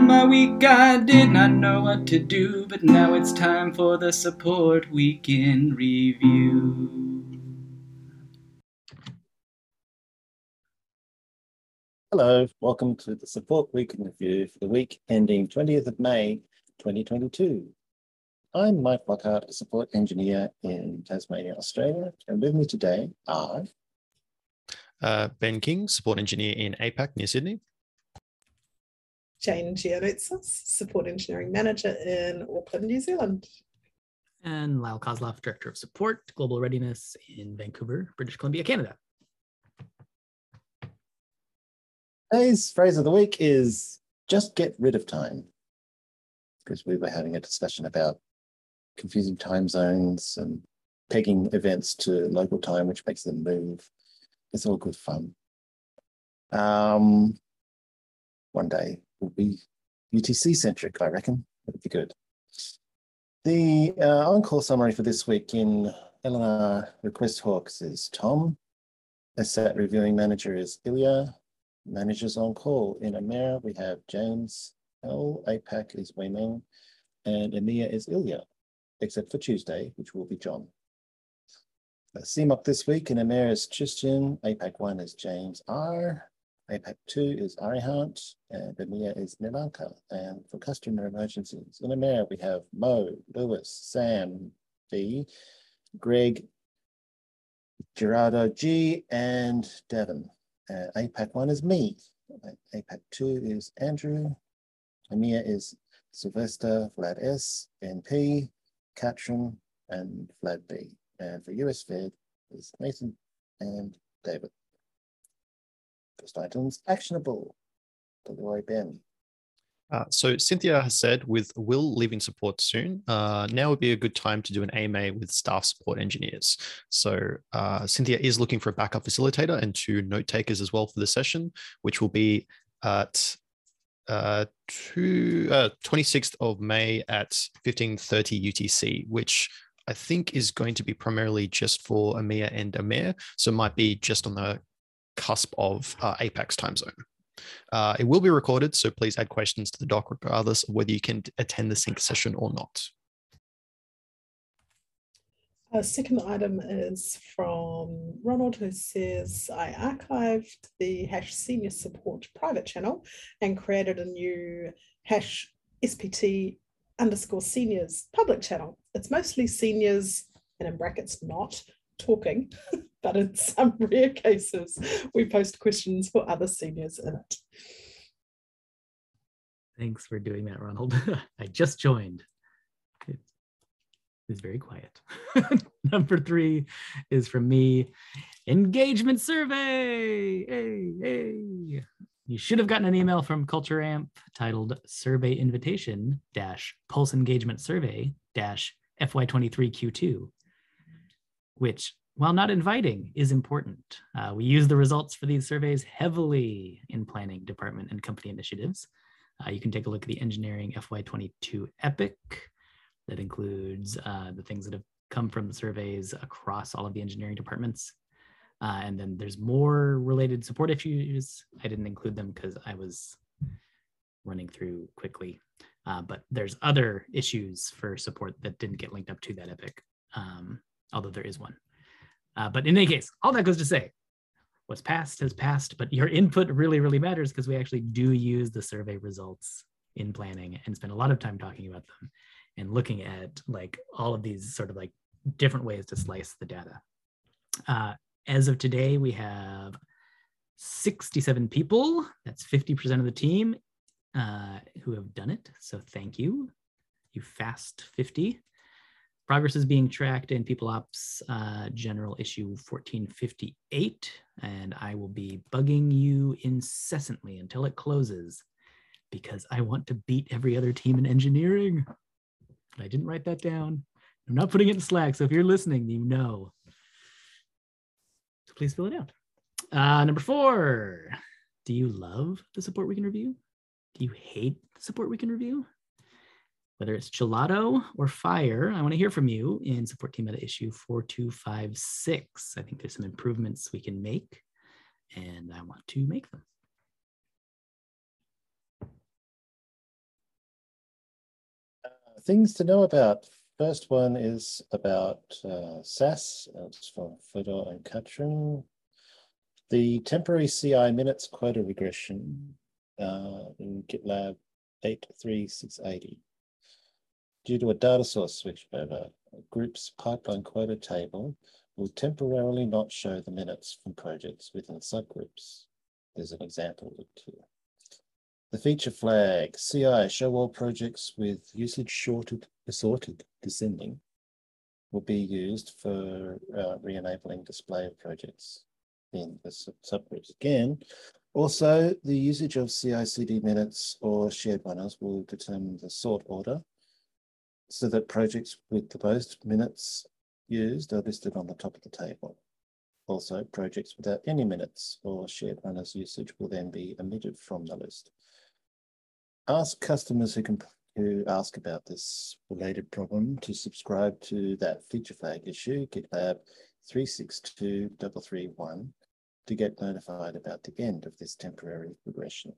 my week I did not know what to do, but now it's time for the support week in review. Hello, welcome to the Support Week in Review for the week ending 20th of May 2022. I'm Mike Lockhart, a support engineer in Tasmania, Australia, and with me today are uh, Ben King, support engineer in APAC near Sydney. Jane Gianoutsos, support engineering manager in Auckland, New Zealand. And Lyle Kozloff, director of support, global readiness in Vancouver, British Columbia, Canada. Today's phrase of the week is just get rid of time. Because we were having a discussion about confusing time zones and pegging events to local time, which makes them move. It's all good fun. Um, one day will be UTC centric, I reckon. It'd be good. The uh, on-call summary for this week in LNR Request Hawks is Tom. SSAT reviewing manager is Ilya. Managers on call. In EMEA, we have James L. APAC is Weiming, and EMEA is Ilya, except for Tuesday, which will be John. CMOC this week in EMEA is Tristan, APAC 1 is James R, APAC 2 is Arihant, and EMEA is Nilanka. And for customer emergencies, in EMEA we have Mo, Lewis, Sam, D, Greg, Gerardo G, and Devon. Uh, APAC 1 is me. APAC 2 is Andrew. EMEA is Sylvester, Vlad S, NP, Katrin, and Vlad B. And for US Fed is Nathan and David. Items actionable. Ben. Uh, so Cynthia has said, with Will leaving support soon, uh, now would be a good time to do an AMA with staff support engineers. So uh, Cynthia is looking for a backup facilitator and two note takers as well for the session, which will be at uh, two, 26th uh, of May at 15:30 UTC, which I think is going to be primarily just for EMEA and EMEA. So it might be just on the cusp of uh, APAC's time zone. Uh, it will be recorded, so please add questions to the doc regardless of whether you can attend the sync session or not. A second item is from Ronald, who says, I archived the hash senior support private channel and created a new hash SPT underscore seniors public channel. It's mostly seniors, and in brackets, not talking, but in some rare cases, we post questions for other seniors in it. Thanks for doing that, Ronald. I just joined. It's, it's very quiet. Number three is from me. Engagement survey. Hey, hey. You should have gotten an email from Culture Amp titled Survey Invitation dash Pulse Engagement Survey dash FY23 Q2 which, while not inviting, is important. Uh, we use the results for these surveys heavily in planning department and company initiatives. Uh, you can take a look at the engineering FY22 EPIC that includes uh, the things that have come from the surveys across all of the engineering departments. Uh, and then there's more related support issues. I didn't include them because I was running through quickly. Uh, but there's other issues for support that didn't get linked up to that epic. Um, although there is one. Uh, but in any case, all that goes to say, what's passed has passed, but your input really, really matters because we actually do use the survey results in planning and spend a lot of time talking about them and looking at like all of these sort of like different ways to slice the data. Uh, as of today, we have 67 people. That's 50% of the team uh, who have done it. So thank you, you fast 50. Progress is being tracked in People Ops uh, General Issue 1458, and I will be bugging you incessantly until it closes because I want to beat every other team in engineering. I didn't write that down. I'm not putting it in Slack, so if you're listening, you know. So please fill it out. Uh, number four, do you love the support week in review? Do you hate the support week in review? Whether it's gelato or fire, I want to hear from you in support team meta issue 4256. I think there's some improvements we can make, and I want to make them. things to know about. First one is about uh, SaaS. It's from Fodor and Katrin. The temporary CI minutes quota regression uh, in GitLab 83680. Due to a data source switchover, a group's pipeline quota table will temporarily not show the minutes from projects within subgroups. There's an example here. The feature flag, CI, show all projects with usage shorted, assorted descending, will be used for uh, re-enabling display of projects in the sub subgroups. Again, also the usage of CI/CD minutes or shared runners will determine the sort order so that projects with the most minutes used are listed on the top of the table. Also, projects without any minutes or shared runners usage will then be omitted from the list. Ask customers who who ask about this related problem to subscribe to that feature flag issue, GitLab 362331, to get notified about the end of this temporary regression.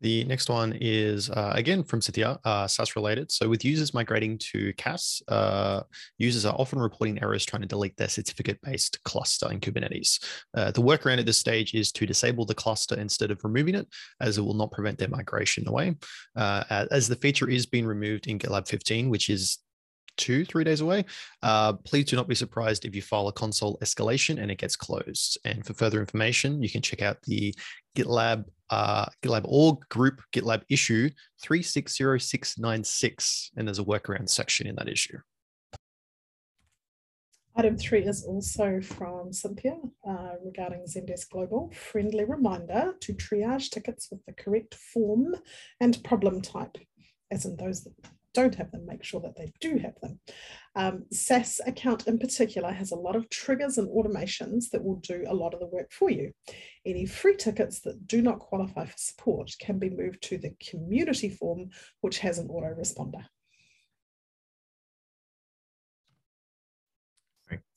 The next one is uh, again from Cynthia, uh, SaaS related. So with users migrating to CAS, uh, users are often reporting errors trying to delete their certificate-based cluster in Kubernetes. Uh, the workaround at this stage is to disable the cluster instead of removing it, as it will not prevent their migration away. Uh, as the feature is being removed in GitLab 15, which is two, three days away, uh, please do not be surprised if you file a console escalation and it gets closed. And for further information, you can check out the GitLab uh, GitLab org group GitLab issue 360696, and there's a workaround section in that issue. Item three is also from Cynthia uh, regarding Zendesk Global. Friendly reminder to triage tickets with the correct form and problem type, as in those that don't have them, make sure that they do have them. Um, SaaS account in particular has a lot of triggers and automations that will do a lot of the work for you. Any free tickets that do not qualify for support can be moved to the community form, which has an autoresponder.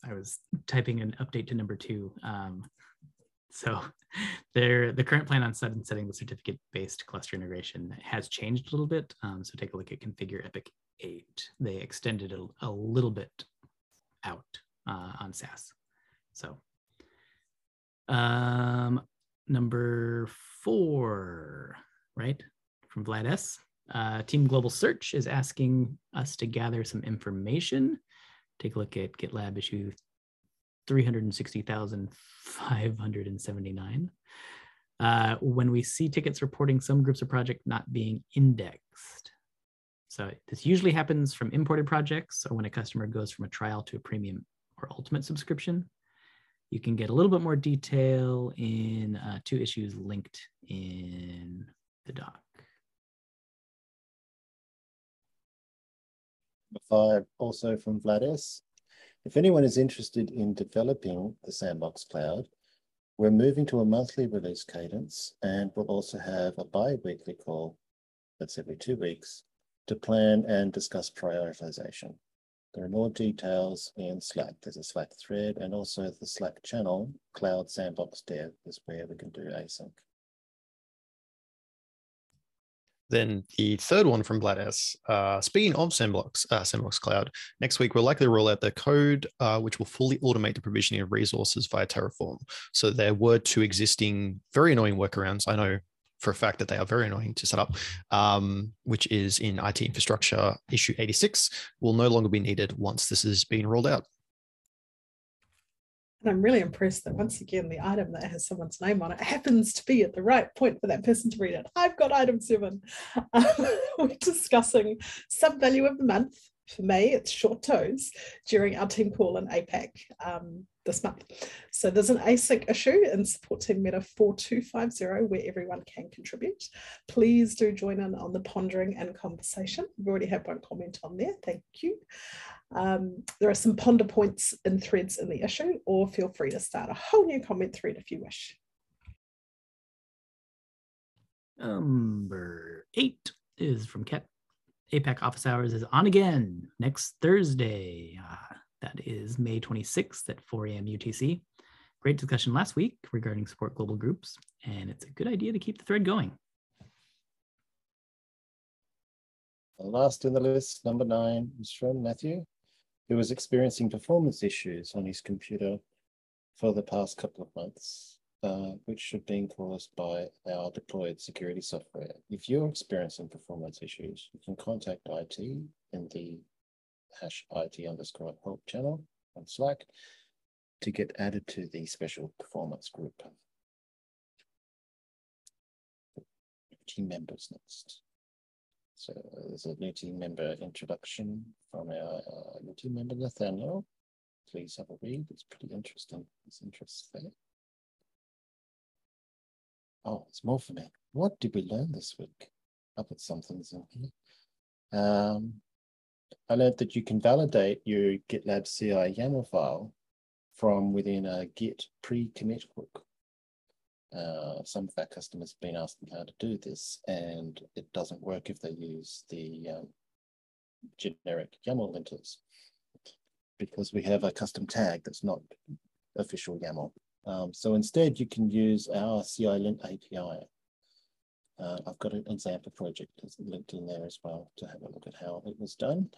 I was typing an update to number two. Um, so there, the current plan on setting the certificate-based cluster integration has changed a little bit. Um, so take a look at configure Epic 8. They extended it a, a little bit out uh, on SaaS. So um, number four, right, from Vlad S. Uh, Team Global Search is asking us to gather some information. Take a look at GitLab issue 360,579. Uh, when we see tickets reporting some groups of project not being indexed. So this usually happens from imported projects or when a customer goes from a trial to a premium or ultimate subscription. You can get a little bit more detail in uh, two issues linked in the doc. Five also from Vlad S. If anyone is interested in developing the Sandbox Cloud, we're moving to a monthly release cadence and we'll also have a bi-weekly call, that's every two weeks, to plan and discuss prioritization. There are more details in Slack. There's a Slack thread and also the Slack channel, Cloud Sandbox Dev is where we can do async. Then the third one from Vlad S. Uh, speaking of Sandbox, uh, Sandbox Cloud, next week we'll likely roll out the code uh, which will fully automate the provisioning of resources via Terraform. So there were two existing very annoying workarounds. I know for a fact that they are very annoying to set up, um, which is in IT infrastructure issue 86, will no longer be needed once this is being rolled out. And I'm really impressed that once again, the item that has someone's name on it happens to be at the right point for that person to read it. I've got item seven. Um, we're discussing sub value of the month. For May, it's short toes during our team call in APAC um, this month. So there's an async issue in support team meta 4250 where everyone can contribute. Please do join in on the pondering and conversation. We've already had one comment on there. Thank you. Um, there are some ponder points and threads in the issue, or feel free to start a whole new comment thread if you wish. Number eight is from Ket. APAC office hours is on again next Thursday. Uh, that is May 26th at 4 a.m. UTC. Great discussion last week regarding support global groups, and it's a good idea to keep the thread going. The last in the list, number nine, is from Matthew, who was experiencing performance issues on his computer for the past couple of months, uh, which have been caused by our deployed security software. If you're experiencing performance issues, you can contact IT in the hash IT underscore help channel on Slack to get added to the special performance group. Team members next. So there's a new team member introduction from our uh, new team member Nathaniel. Please have a read. It's pretty interesting. It's interesting. Oh, it's more for me. What did we learn this week? I put some things in here. Um, I learned that you can validate your GitLab CI YAML file from within a Git pre-commit hook. Uh, some of our customers have been asking how to do this, and it doesn't work if they use the um, generic YAML linters because we have a custom tag that's not official YAML. Um, so instead, you can use our CI lint API. Uh, I've got an example project linked in there as well to have a look at how it was done.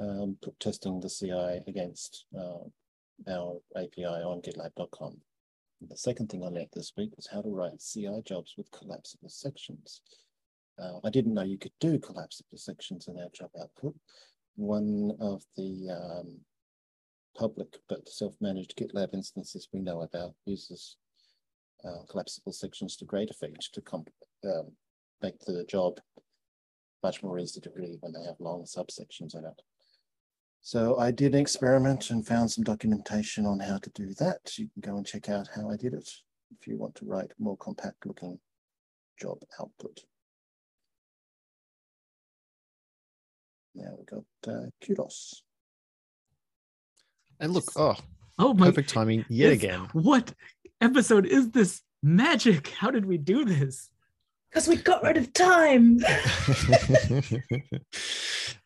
Um, testing the CI against uh, our API on gitlab.com. The second thing I learned this week was how to write CI jobs with collapsible sections. Uh, I didn't know you could do collapsible sections in our job output. One of the um, public but self-managed GitLab instances we know about uses uh, collapsible sections to great effect to um, make the job much more easy to read when they have long subsections in it. So I did an experiment and found some documentation on how to do that. You can go and check out how I did it if you want to write more compact looking job output. Now we got uh, kudos. And look, oh, Oh my perfect timing yet Yes. again. What episode is this? Magic. How did we do this? Because we got rid of time.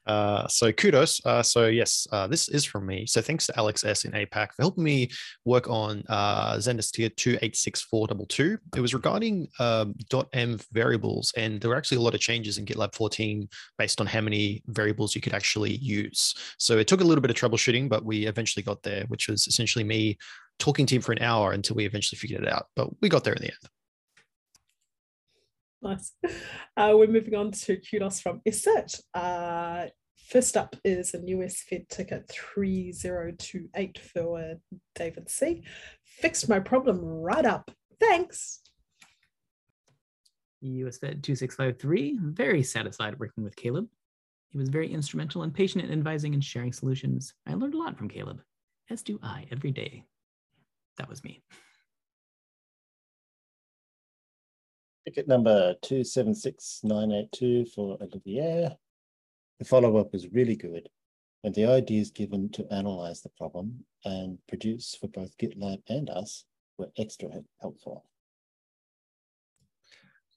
uh, so kudos. Uh, so yes, uh, this is from me. So thanks to Alex S in APAC for helping me work on uh, Zendesk tier 286422. It was regarding um, .env variables, and there were actually a lot of changes in GitLab 14 based on how many variables you could actually use. So it took a little bit of troubleshooting, but we eventually got there, which was essentially me talking to him for an hour until we eventually figured it out. But we got there in the end. Nice. Uh, we're moving on to kudos from Iset. Uh, first up is a new SFED ticket 3028 for David C. Fixed my problem right up. Thanks. US Fed 2653, very satisfied working with Caleb. He was very instrumental and patient in advising and sharing solutions. I learned a lot from Caleb, as do I every day. That was me. Ticket number 276982 for Olivier. The follow-up was really good, and the ideas given to analyze the problem and produce for both GitLab and us were extra he- helpful.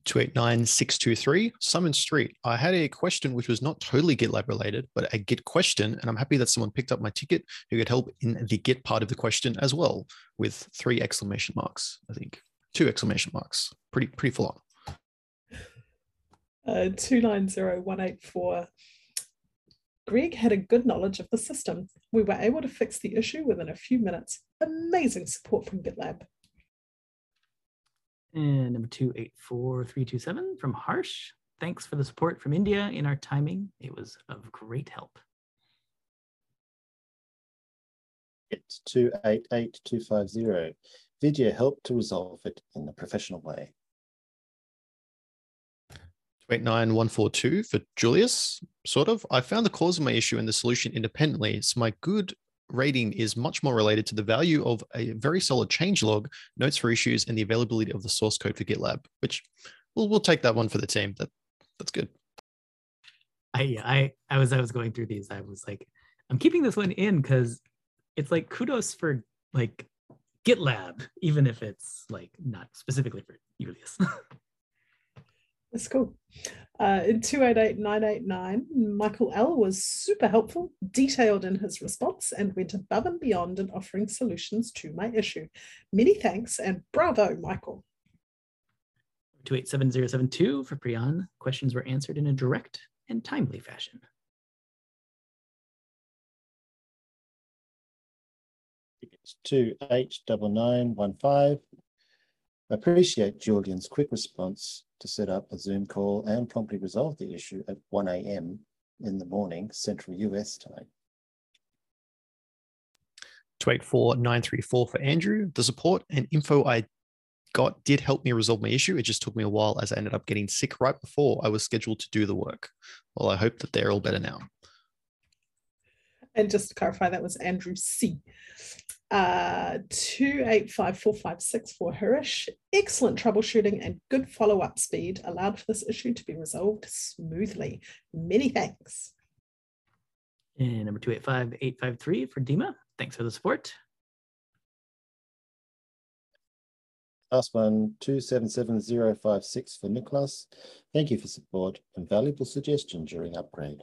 289623 Summon Street. I had a question which was not totally GitLab related, but a Git question. And I'm happy that someone picked up my ticket who could help in the Git part of the question as well, with three exclamation marks, I think. Two exclamation marks. Pretty, pretty full on. Uh, 290184. Greg had a good knowledge of the system. We were able to fix the issue within a few minutes. Amazing support from GitLab. And number 284327 from Harsh. Thanks for the support from India in our timing. It was of great help. It's 288250. Vidya helped to resolve it in a professional way. 289-142 for Julius, sort of. I found the cause of my issue and the solution independently. So my good rating is much more related to the value of a very solid changelog, notes for issues, and the availability of the source code for GitLab, which we'll, we'll take that one for the team. That That's good. I I I was I was going through these. I was like, I'm keeping this one in because it's like kudos for like GitLab, even if it's like not specifically for Julius. That's cool. Uh, in 288989, Michael L. was super helpful, detailed in his response, and went above and beyond in offering solutions to my issue. Many thanks and bravo, Michael. 287072 for Priyan. Questions were answered in a direct, and timely fashion. Tickets to H double nine one five. Appreciate Julian's quick response to set up a Zoom call and promptly resolve the issue at one AM in the morning, Central US time. 284934 for Andrew. The support and info I got did help me resolve my issue. It just took me a while as I ended up getting sick right before I was scheduled to do the work. Well, I hope that they're all better now. And just to clarify, that was Andrew C. Uh, 285456 for Harish. Excellent troubleshooting and good follow up speed allowed for this issue to be resolved smoothly. Many thanks. And number 285853 for Dima. Thanks for the support. Last one, two seven seven zero five six for Nicholas. Thank you for support and valuable suggestion during upgrade.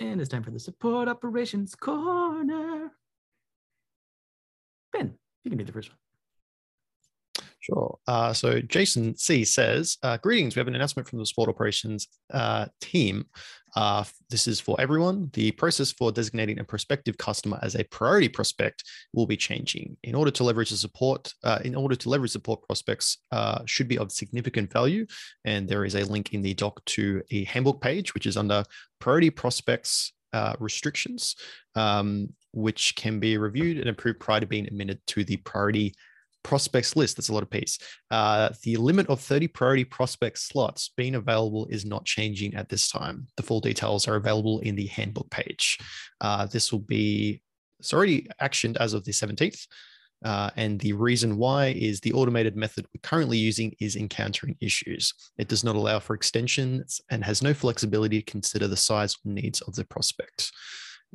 And it's time for the support operations corner. Ben, you can do the first one. Sure. Uh, so Jason C says, uh, "Greetings. We have an announcement from the support operations uh, team. Uh, this is for everyone. The process for designating a prospective customer as a priority prospect will be changing. In order to leverage the support, uh, in order to leverage support prospects, uh, should be of significant value. And there is a link in the doc to a handbook page, which is under priority prospects." restrictions, um, which can be reviewed and approved prior to being admitted to the priority prospects list. That's a lot of piece. Uh, the limit of 30 priority prospect slots being available is not changing at this time. The full details are available in the handbook page. Uh, this will be, it's already actioned as of the 17th. Uh, and the reason why is the automated method we're currently using is encountering issues. It does not allow for extensions and has no flexibility to consider the size or needs of the prospect.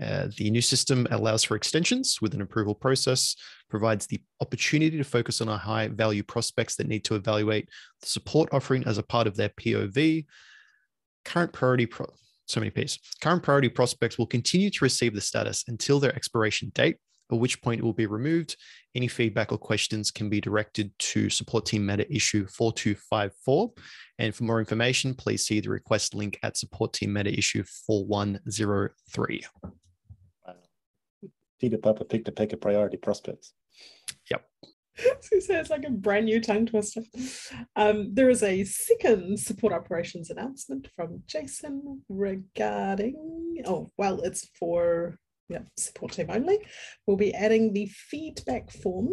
Uh, the new system allows for extensions with an approval process, provides the opportunity to focus on our high value prospects that need to evaluate the support offering as a part of their POV. Current priority, pro- so many P's. Current priority prospects will continue to receive the status until their expiration date, at which point it will be removed. Any feedback or questions can be directed to support team meta issue 4254. And for more information, please see the request link at support team meta issue 4103. Peter Papa picked a pick of priority prospects. Yep. So it's like a brand new tongue twister. Um, there is a second support operations announcement from Jason regarding, oh, well, it's for yeah, support team only. We'll be adding the feedback form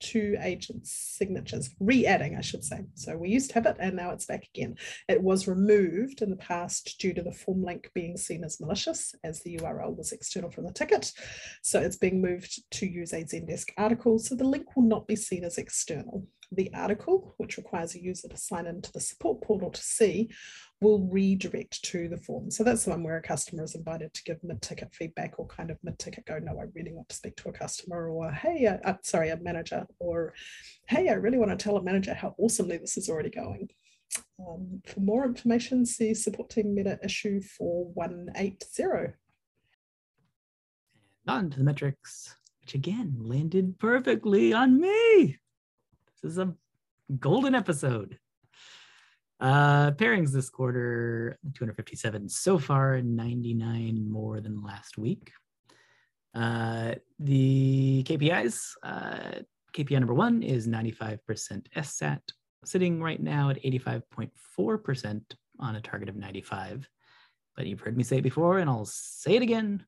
to agents signatures, re-adding, I should say. So we used to have it and now it's back again. It was removed in the past due to the form link being seen as malicious as the URL was external from the ticket. So it's being moved to use a Zendesk article. So the link will not be seen as external. The article, which requires a user to sign into the support portal to see, will redirect to the form. So that's the one where a customer is invited to give mid-ticket feedback or kind of mid-ticket go, no, I really want to speak to a customer or, hey, uh, uh, sorry, a manager or, hey, I really want to tell a manager how awesomely this is already going. Um, for more information, see support team meta issue 4180. On to the metrics, which again landed perfectly on me. This is a golden episode. Uh, pairings this quarter 257 so far, 99 more than last week. Uh, the KPIs uh, KPI number one is 95% SSAT, sitting right now at 85.4% on a target of 95. But you've heard me say it before, and I'll say it again.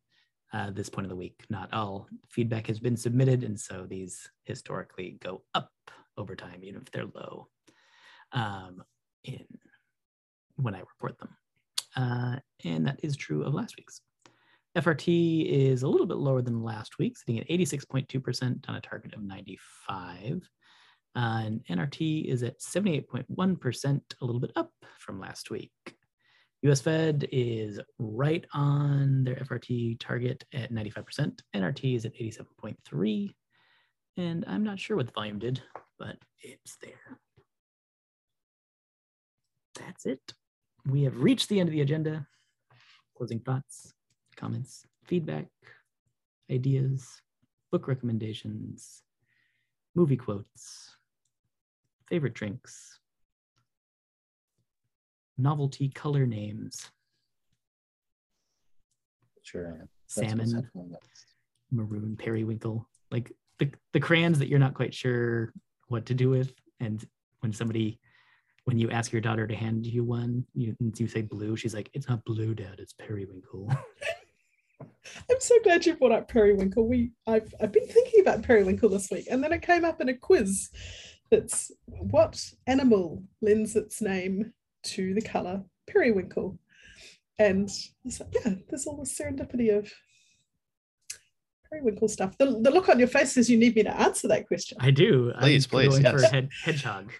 Uh, this point of the week, not all feedback has been submitted, and so these historically go up over time, even if they're low. Um, in when I report them. Uh, and that is true of last week's. FRT is a little bit lower than last week, sitting at 86.2% on a target of 95. Uh, and NRT is at 78.1%, a little bit up from last week. US Fed is right on their FRT target at 95%. NRT is at 87.3. And I'm not sure what the volume did, but it's there that's it. We have reached the end of the agenda. Closing thoughts, comments, feedback, ideas, book recommendations, movie quotes, favorite drinks. novelty color names. Sure. That's Salmon, maroon, periwinkle, like the, the crayons that you're not quite sure what to do with. And when somebody, when you ask your daughter to hand you one, you, you say blue, she's like, it's not blue, dad, it's periwinkle. I'm so glad you brought up periwinkle. We I've I've been thinking about periwinkle this week, and then it came up in a quiz. That's what animal lends its name to the color periwinkle, and it's like, yeah, there's all this serendipity of periwinkle stuff. The, the look on your face says you need me to answer that question. I do. Please, I'm please, going for yes. head, hedgehog.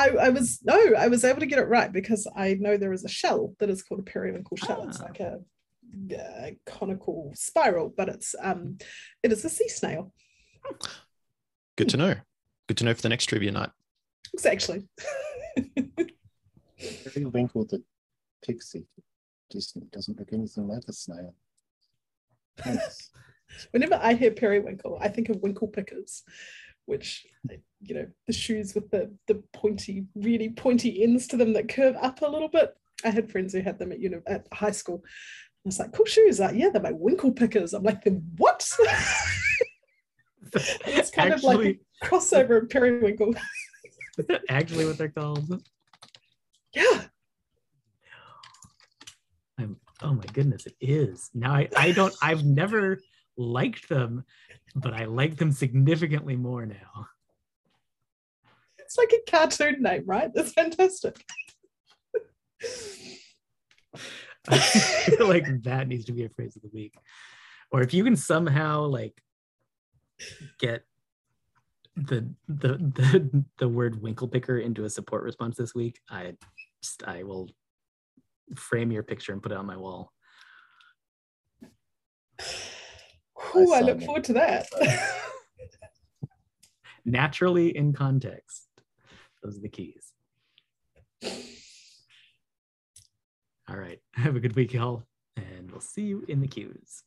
I, I was no, I was able to get it right because I know there is a shell that is called a periwinkle shell. It's Ah. like a, uh conical spiral, but it's um, it is a sea snail. Good to know. Good to know for the next trivia night. Exactly. Periwinkle the pixie Disney doesn't look anything like a snail. Yes. Whenever I hear periwinkle, I think of winkle pickers, which you know the shoes with the the pointy, really pointy ends to them that curve up a little bit. I had friends who had them at you know at high school. I was like, cool shoes. Like, yeah, they're my winkle pickers. I'm like, then what? it's kind of like a crossover of periwinkle. Is that actually what they're called. Yeah. I'm, oh my goodness, it is. Now I, I don't I've never liked them, but I like them significantly more now. It's like a cartoon name, right? That's fantastic. I feel like that needs to be a phrase of the week. Or if you can somehow like get the the the, the word winkle picker into a support response this week, I just I will frame your picture and put it on my wall. Ooh, I saw look that. forward to that. Naturally in context. Those are the keys. All right. Have a good week, y'all. And we'll see you in the queues.